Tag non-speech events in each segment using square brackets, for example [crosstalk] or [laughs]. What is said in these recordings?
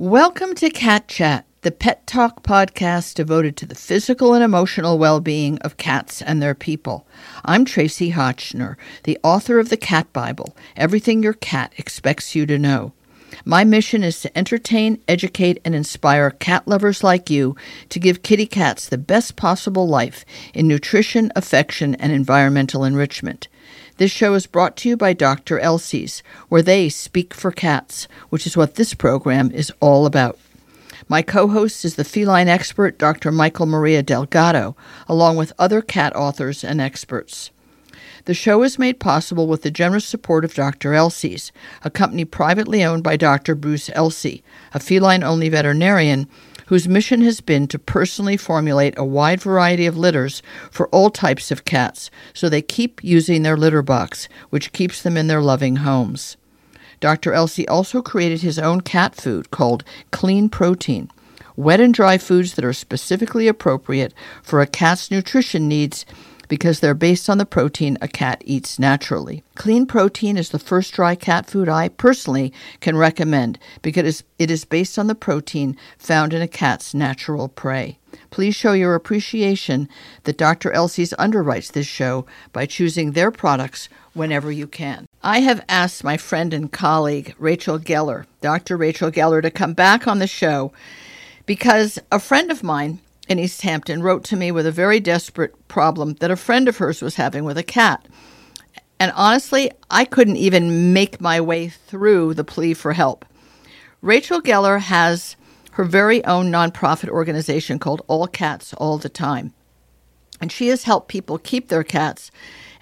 Welcome to Cat Chat, the pet talk podcast devoted to the physical and emotional well being of cats and their people. I'm Tracie Hotchner, the author of the Cat Bible Everything Your Cat Expects You to Know. My mission is to entertain, educate, and inspire cat lovers like you to give kitty cats the best possible life in nutrition, affection, and environmental enrichment. This show is brought to you by Dr. Elsey's, where they speak for cats, which is what this program is all about. My co host is the feline expert Dr. Mikel Maria Delgado, along with other cat authors and experts. The show is made possible with the generous support of Dr. Elsey's, a company privately owned by Dr. Bruce Elsie, a feline only veterinarian whose mission has been to personally formulate a wide variety of litters for all types of cats so they keep using their litter box, which keeps them in their loving homes. Dr. Elsey also created his own cat food called Clean Protein, wet and dry foods that are specifically appropriate for a cat's nutrition needs because they're based on the protein a cat eats naturally. Clean protein is the first dry cat food I personally can recommend because it is based on the protein found in a cat's natural prey. Please show your appreciation that Dr. Elsey's underwrites this show by choosing their products whenever you can. I have asked my friend and colleague, Rachel Geller, Dr. Rachel Geller, to come back on the show because a friend of mine in East Hampton wrote to me with a very desperate problem that a friend of hers was having with a cat. And honestly, I couldn't even make my way through the plea for help. Rachel Geller has her very own nonprofit organization called All Cats All the Time. And she has helped people keep their cats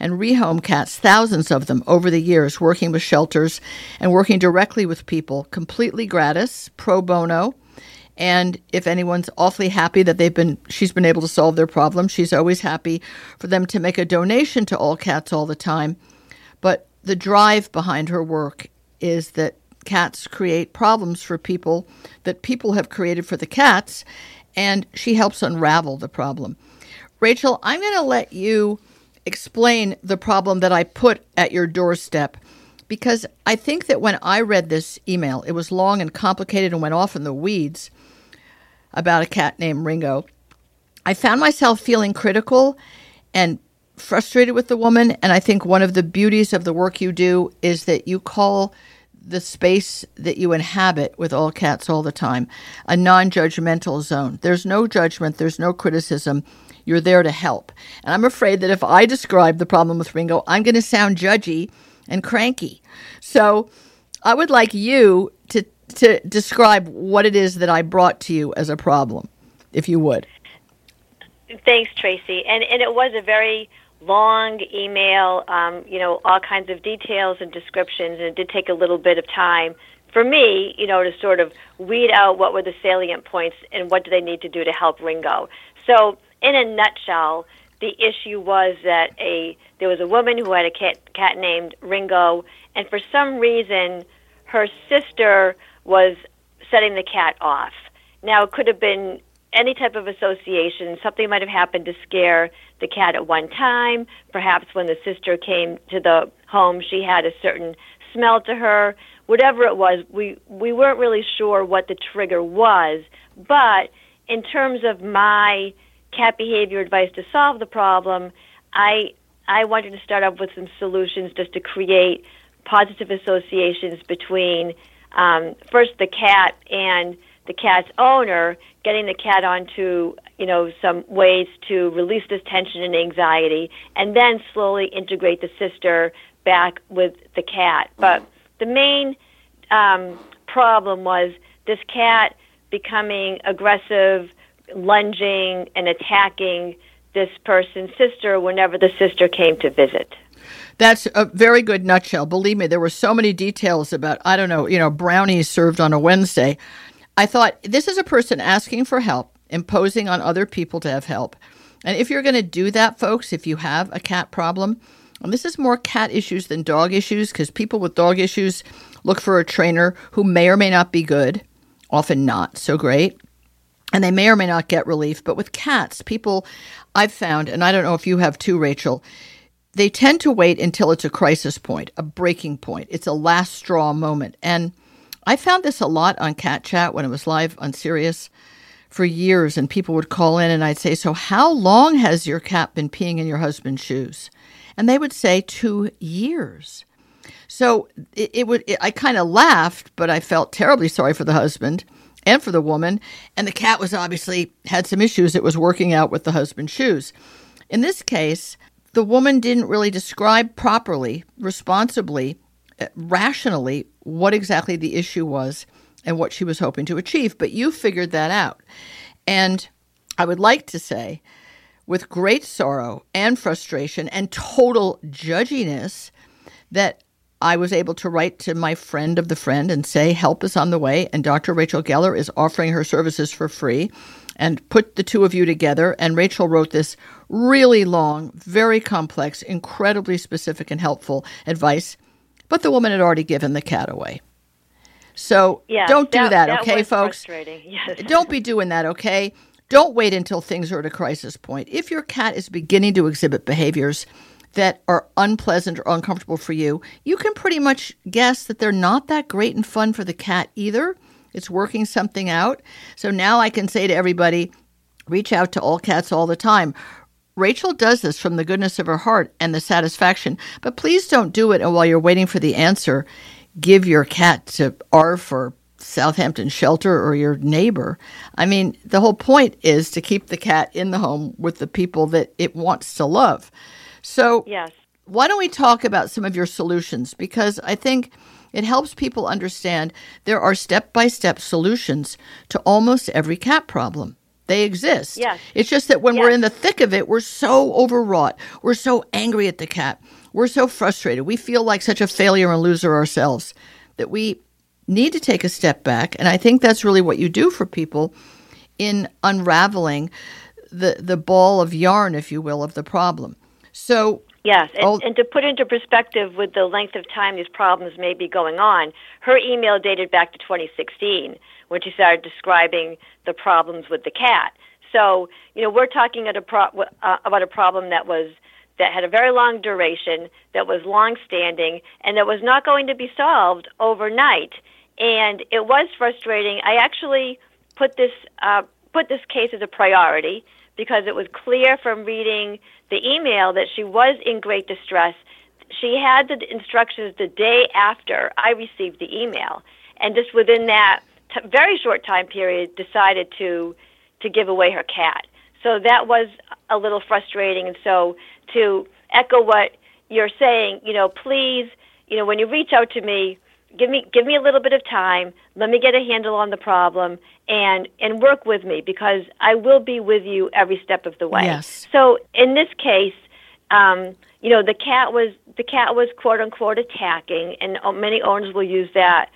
and rehome cats, thousands of them over the years, working with shelters and working directly with people completely gratis, pro bono and if anyone's awfully happy that they've been she's been able to solve their problem, she's always happy for them to make a donation to all cats all the time. But the drive behind her work is that cats create problems for people that people have created for the cats, and she helps unravel the problem. Rachel, I'm going to let you explain the problem that I put at your doorstep because I think that when I read this email, it was long and complicated and went off in the weeds about a cat named Ringo. I found myself feeling critical and frustrated with the woman. And I think one of the beauties of the work you do is that you call the space that you inhabit with all cats all the time a non judgmental zone. There's no judgment, there's no criticism. You're there to help. And I'm afraid that if I describe the problem with Ringo, I'm going to sound judgy and cranky. So I would like you to describe what it is that I brought to you as a problem, if you would. Thanks, Tracie. And and it was a very long email, um, you know, all kinds of details and descriptions, and it did take a little bit of time for me, you know, to sort of weed out what were the salient points and what do they need to do to help Ringo. So, in a nutshell, the issue was that a there was a woman who had a cat cat named Ringo, and for some reason, her sister was setting the cat off. Now, it could have been any type of association. Something might have happened to scare the cat at one time. Perhaps when the sister came to the home, she had a certain smell to her. Whatever it was, we, we weren't really sure what the trigger was. But in terms of my cat behavior advice to solve the problem, I, I wanted to start off with some solutions just to create positive associations between um, first the cat and the cat's owner, getting the cat onto you know some ways to release this tension and anxiety, and then slowly integrate the sister back with the cat. But the main um, problem was this cat becoming aggressive, lunging, and attacking this person's sister whenever the sister came to visit. That's a very good nutshell. Believe me, there were so many details about, I don't know, you know, brownies served on a Wednesday. I thought this is a person asking for help, imposing on other people to have help. And if you're going to do that, folks, if you have a cat problem, and this is more cat issues than dog issues because people with dog issues look for a trainer who may or may not be good, often not so great, and they may or may not get relief. But with cats, people I've found, and I don't know if you have too, Rachel, they tend to wait until it's a crisis point, a breaking point. It's a last straw moment. And I found this a lot on Cat Chat when it was live on Sirius for years, and people would call in and I'd say, So, how long has your cat been peeing in your husband's shoes? And they would say, Two years. So it, it would. It, I kind of laughed, but I felt terribly sorry for the husband and for the woman. And the cat was obviously had some issues. It was working out with the husband's shoes. In this case, the woman didn't really describe properly, responsibly, uh, rationally what exactly the issue was and what she was hoping to achieve. But you figured that out. And I would like to say, with great sorrow and frustration and total judginess, that I was able to write to my friend of the friend and say, Help is on the way, and Dr. Rachel Geller is offering her services for free, and put the two of you together. And Rachel wrote this really long, very complex, incredibly specific, and helpful advice. But the woman had already given the cat away. So yeah, don't do that, that okay, folks? [laughs] Yes. don't be doing that, okay? Don't wait until things are at a crisis point. If your cat is beginning to exhibit behaviors that are unpleasant or uncomfortable for you, you can pretty much guess that they're not that great and fun for the cat either. It's working something out. So now I can say to everybody reach out to all cats all the time. Rachel does this from the goodness of her heart and the satisfaction, but please don't do it and while you're waiting for the answer give your cat to ARF or Southampton Shelter or your neighbor. I mean, the whole point is to keep the cat in the home with the people that it wants to love. So, yes. why don't we talk about some of your solutions? Because I think it helps people understand there are step by step solutions to almost every cat problem. They exist. Yes. It's just that when yes. we're in the thick of it, we're so overwrought. We're so angry at the cat. We're so frustrated. We feel like such a failure and loser ourselves that we need to take a step back. And I think that's really what you do for people in unraveling the, the ball of yarn, if you will, of the problem. So, Yes, and, and, to put into perspective with the length of time these problems may be going on, her email dated back to 2016 when she started describing the problems with the cat. So, you know, we're talking a pro- uh, about a problem that was that had a very long duration, that was long standing, and that was not going to be solved overnight. And it was frustrating. I actually put this uh, put this case as a priority because it was clear from reading the email that she was in great distress. She had the instructions the day after I received the email, and just within that t- very short time period, decided to to give away her cat. So that was a little frustrating. And so to echo what you're saying, you know, please, you know, when you reach out to me, give me give me a little bit of time. Let me get a handle on the problem and and work with me because I will be with you every step of the way. Yes. So in this case, um, you know, the cat was the cat was quote unquote attacking, and many owners will use that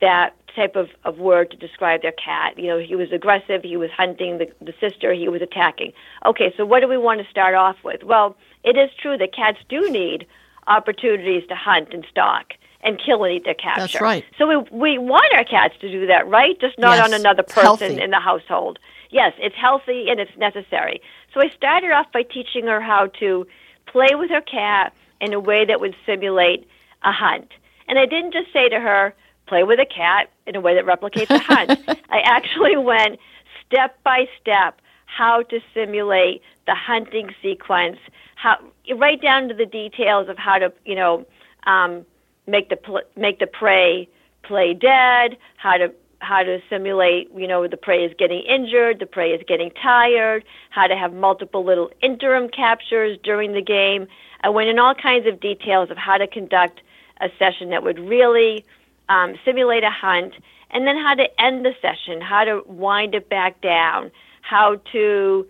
that type of, of word to describe their cat. You know, he was aggressive, he was hunting the, the sister, he was attacking. Okay, so what do we want to start off with? Well, it is true that cats do need opportunities to hunt and stalk and kill and eat their capture. That's right. So we, we want our cats to do that, right? Just not yes, on another person in the household. Yes, it's healthy and it's necessary. So I started off by teaching her how to play with her cat in a way that would simulate a hunt. And I didn't just say to her, play with a cat in a way that replicates a hunt. [laughs] I actually went step by step how to simulate the hunting sequence, how right down to the details of how to, you know, um, make the pl- make the prey play dead, how to how to simulate, you know, the prey is getting injured, the prey is getting tired, how to have multiple little interim captures during the game. I went in all kinds of details of how to conduct a session that would really um, simulate a hunt, and then how to end the session, how to wind it back down, how to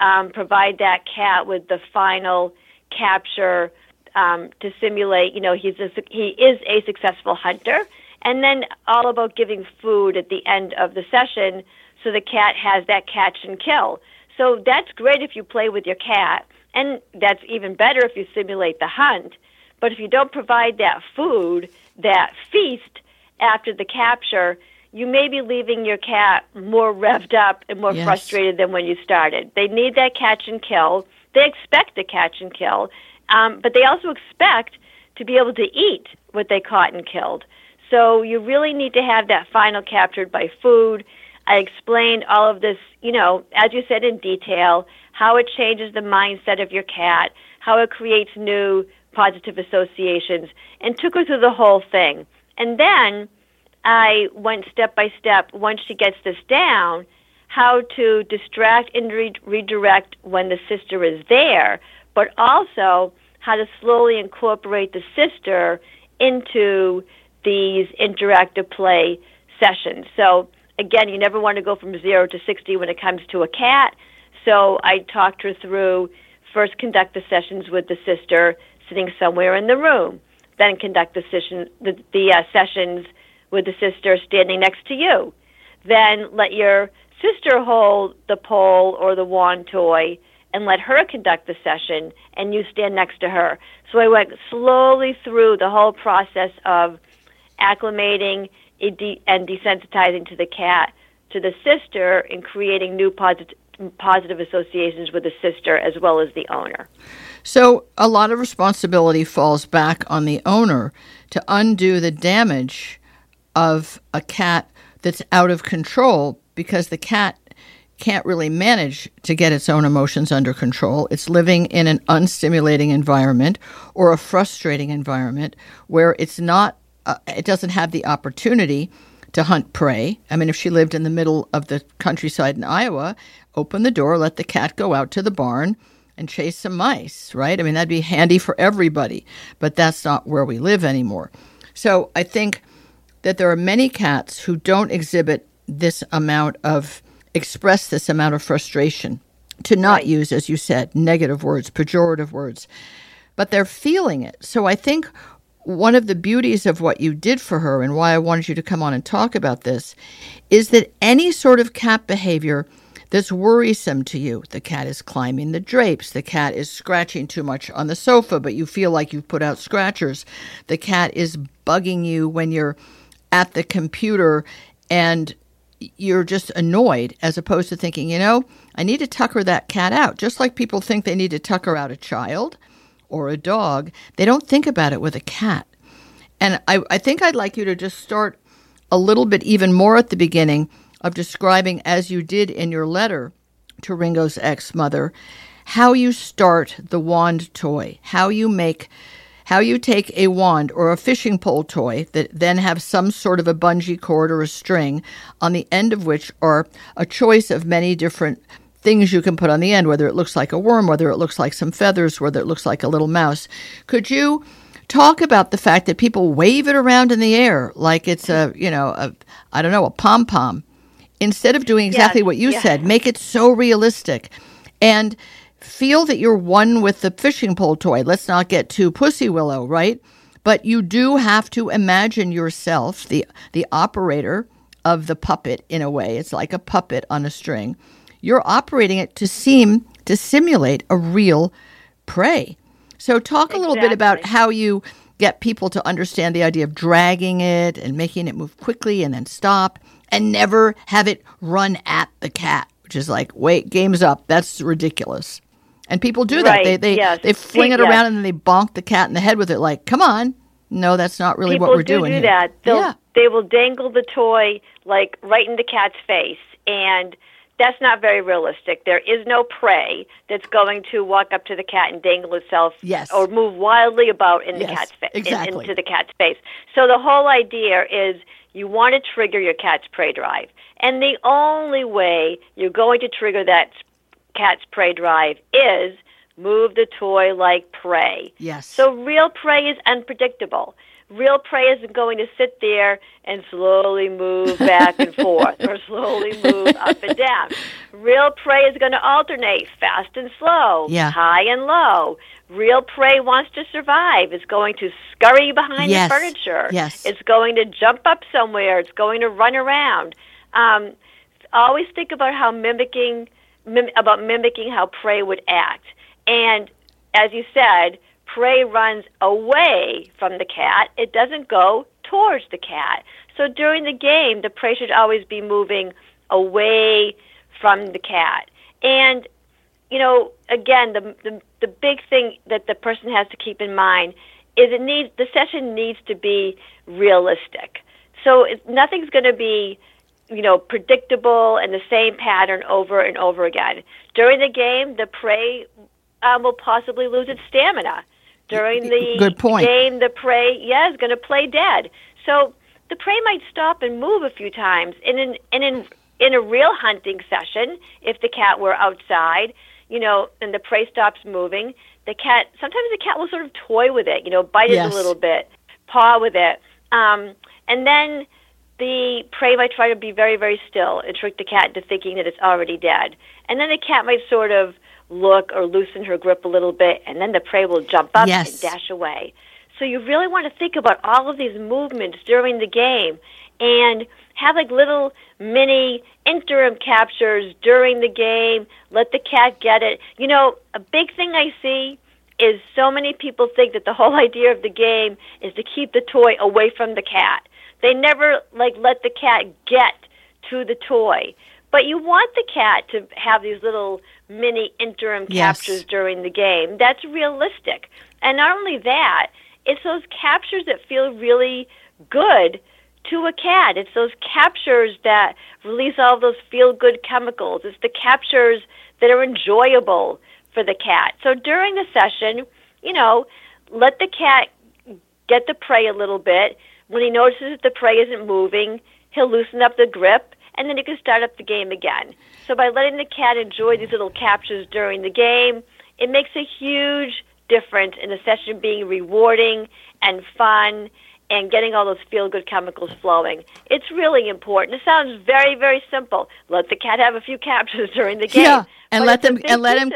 um, provide that cat with the final capture um, to simulate, you know, he's a, he is a successful hunter, and then all about giving food at the end of the session so the cat has that catch and kill. So that's great if you play with your cat, and that's even better if you simulate the hunt. But if you don't provide that food, that feast after the capture, you may be leaving your cat more revved up and more yes. frustrated than when you started. They need that catch and kill. They expect the catch and kill, um, but they also expect to be able to eat what they caught and killed. So you really need to have that final captured by food. I explained all of this, you know, as you said in detail, how it changes the mindset of your cat, how it creates new positive associations, and took her through the whole thing. And then I went step by step, once she gets this down, how to distract and re- redirect when the sister is there, but also how to slowly incorporate the sister into these interactive play sessions. So, again, you never want to go from zero to 60 when it comes to a cat. So, I talked her through first conduct the sessions with the sister sitting somewhere in the room, then conduct the, session, the, the uh, sessions with the sister standing next to you. Then let your sister hold the pole or the wand toy and let her conduct the session and you stand next to her. So I went slowly through the whole process of acclimating and desensitizing to the cat, to the sister, and creating new positive positive associations with the sister as well as the owner. So a lot of responsibility falls back on the owner to undo the damage of a cat that's out of control because the cat can't really manage to get its own emotions under control. It's living in an unstimulating environment or a frustrating environment where it's not, uh, it doesn't have the opportunity to hunt prey. I mean, if she lived in the middle of the countryside in Iowa, open the door, let the cat go out to the barn and chase some mice, right? I mean, that'd be handy for everybody, but that's not where we live anymore. So I think that there are many cats who don't exhibit this amount of express this amount of frustration, to not right. use, as you said, negative words, pejorative words, but they're feeling it. So I think one of the beauties of what you did for her and why I wanted you to come on and talk about this is that any sort of cat behavior that's worrisome to you, the cat is climbing the drapes, the cat is scratching too much on the sofa, but you feel like you've put out scratchers, the cat is bugging you when you're at the computer and you're just annoyed as opposed to thinking, you know, I need to tucker that cat out. Just like people think they need to tucker out a child or a dog, they don't think about it with a cat. And I, I think I'd like you to just start a little bit even more at the beginning of describing, as you did in your letter to Ringo's ex mother, how you start the wand toy, how you make how you take a wand or a fishing pole toy that then have some sort of a bungee cord or a string on the end of which are a choice of many different things you can put on the end, whether it looks like a worm, whether it looks like some feathers, whether it looks like a little mouse. Could you talk about the fact that people wave it around in the air like it's a, you know, a, I don't know, a pom pom? Instead of doing exactly yes, what you yes. said, make it so realistic. And feel that you're one with the fishing pole toy. Let's not get too pussy willow, right? But you do have to imagine yourself the the operator of the puppet in a way. It's like a puppet on a string. You're operating it to seem to simulate a real prey. So talk a little bit about how you get people to understand the idea of dragging it and making it move quickly and then stop and never have it run at the cat, which is like, wait, game's up. That's ridiculous. And people do that. Right. They they yes. they fling it yes. around and then they bonk the cat in the head with it. Like, come on, no, that's not really people what we're do doing. do that. They'll, yeah. They will dangle the toy like right in the cat's face, and that's not very realistic. There is no prey that's going to walk up to the cat and dangle itself yes. or move wildly about in yes, the cat's face exactly. in, into the cat's face. So the whole idea is you want to trigger your cat's prey drive. And the only way you're going to trigger that cat's prey drive is move the toy like prey. Yes. So real prey is unpredictable. Real prey isn't going to sit there and slowly move [laughs] back and forth or slowly move up and down. Real prey is going to alternate fast and slow, yeah. high and low. Real prey wants to survive. It's going to scurry behind yes. the furniture. Yes. It's going to jump up somewhere. It's going to run around. Um, always think about how mimicking mim- about mimicking how prey would act. And as you said, prey runs away from the cat. It doesn't go towards the cat. So during the game, the prey should always be moving away from the cat. And you know, again, the, the the big thing that the person has to keep in mind is it needs the session needs to be realistic. So it, nothing's going to be you know predictable and the same pattern over and over again. During the game, the prey um, will possibly lose its stamina. During the Good point. game, the prey yeah is going to play dead. So the prey might stop and move a few times. And in and in in a real hunting session, if the cat were outside, you know, and the prey stops moving, the cat sometimes the cat will sort of toy with it, you know, bite Yes. it a little bit, paw with it, um, and then the prey might try to be very very still and trick the cat into thinking that it's already dead, and then the cat might sort of look or loosen her grip a little bit, and then the prey will jump up Yes. and dash away. So you really want to think about all of these movements during the game and have like little mini interim captures during the game. Let the cat get it. You know, a big thing I see is so many people think that the whole [laughs] idea of the game is to keep the toy away from the cat. They never like let the cat get to the toy. But you want the cat to have these little mini interim Yes. captures during the game. That's realistic. And not only that, it's those captures that feel really good to a cat. It's those captures that release all those feel good chemicals. It's the captures that are enjoyable for the cat. So during the session, you know, let the cat get the prey a little bit. When he notices that the prey isn't moving, he'll loosen up the grip and then you can start up the game again. So by letting the cat enjoy these little captures during the game, it makes a huge difference in the session being rewarding and fun and getting all those feel good chemicals flowing. It's really important. It sounds very, very simple. Let the cat have a few captures [laughs] during the game. Yeah, and let it's a them and let him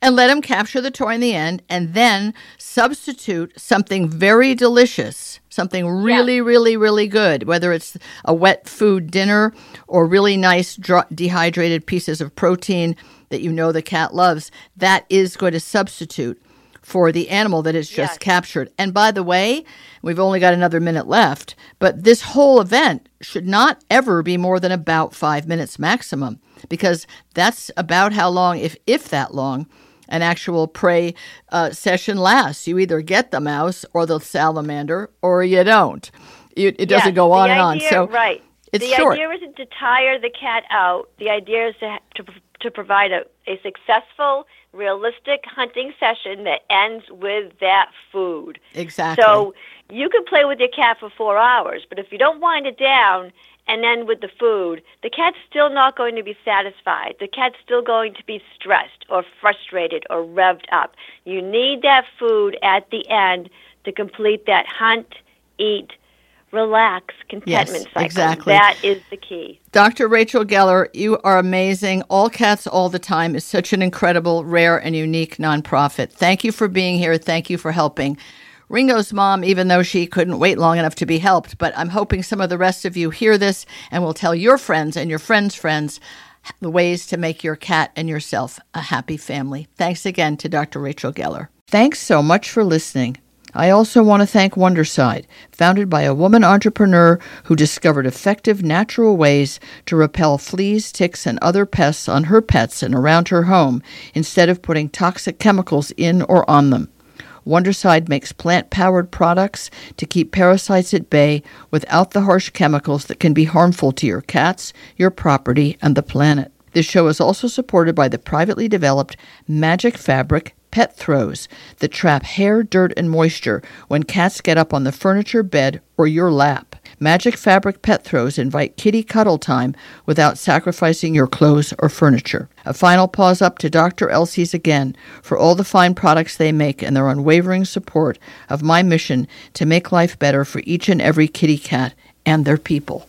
and let him capture the toy in the end, and then substitute something very delicious, something really, really, really good. Whether it's a wet food dinner or really nice dry, dehydrated pieces of protein that you know the cat loves, that is going to substitute for the animal that is just Yes. captured. And by the way, we've only got another minute left, but this whole event should not ever be more than about five minutes maximum, because that's about how long, if if that long, an actual prey uh, session lasts. You either get the mouse or the salamander, or you don't. You, it doesn't go on the and on. So right, it's the short. idea isn't to tire the cat out. The idea is to to, to provide a, a successful, realistic hunting session that ends with that food. exactly. So you can play with your cat for four hours, but if you don't wind it down and then with the food, the cat's still not going to be satisfied. The cat's still going to be stressed or frustrated or revved up. You need that food at the end to complete that hunt, eat, relax contentment cycle. exactly. That is the key. Dr. Rachel Geller, you are amazing. All Cats All the Time is such an incredible, rare, and unique nonprofit. Thank you for being here. Thank you for helping. Ringo's mom, even though she couldn't wait long enough to be helped, but I'm hoping some of the rest of you hear this and will tell your friends and your friends' friends the ways to make your cat and yourself a happy family. Thanks again to Dr. Rachel Geller. Thanks so much for listening. I also want to thank Wondercide, founded by a woman entrepreneur who discovered effective natural ways to repel fleas, ticks, and other pests on her pets and around her home instead of putting toxic chemicals in or on them. Wondercide makes plant powered products to keep parasites at bay without the harsh chemicals that can be harmful to your cats, your property, and the planet. This show is also supported by the privately developed Magic Fabric Pet Throws that trap hair, dirt, and moisture when cats get up on the furniture, bed, or your lap. Magic Fabric Pet Throws invite kitty cuddle time without sacrificing your clothes or furniture. A final pause up to Dr. Elsey's again for all the fine products they make and their unwavering support of my mission to make life better for each and every kitty cat and their people.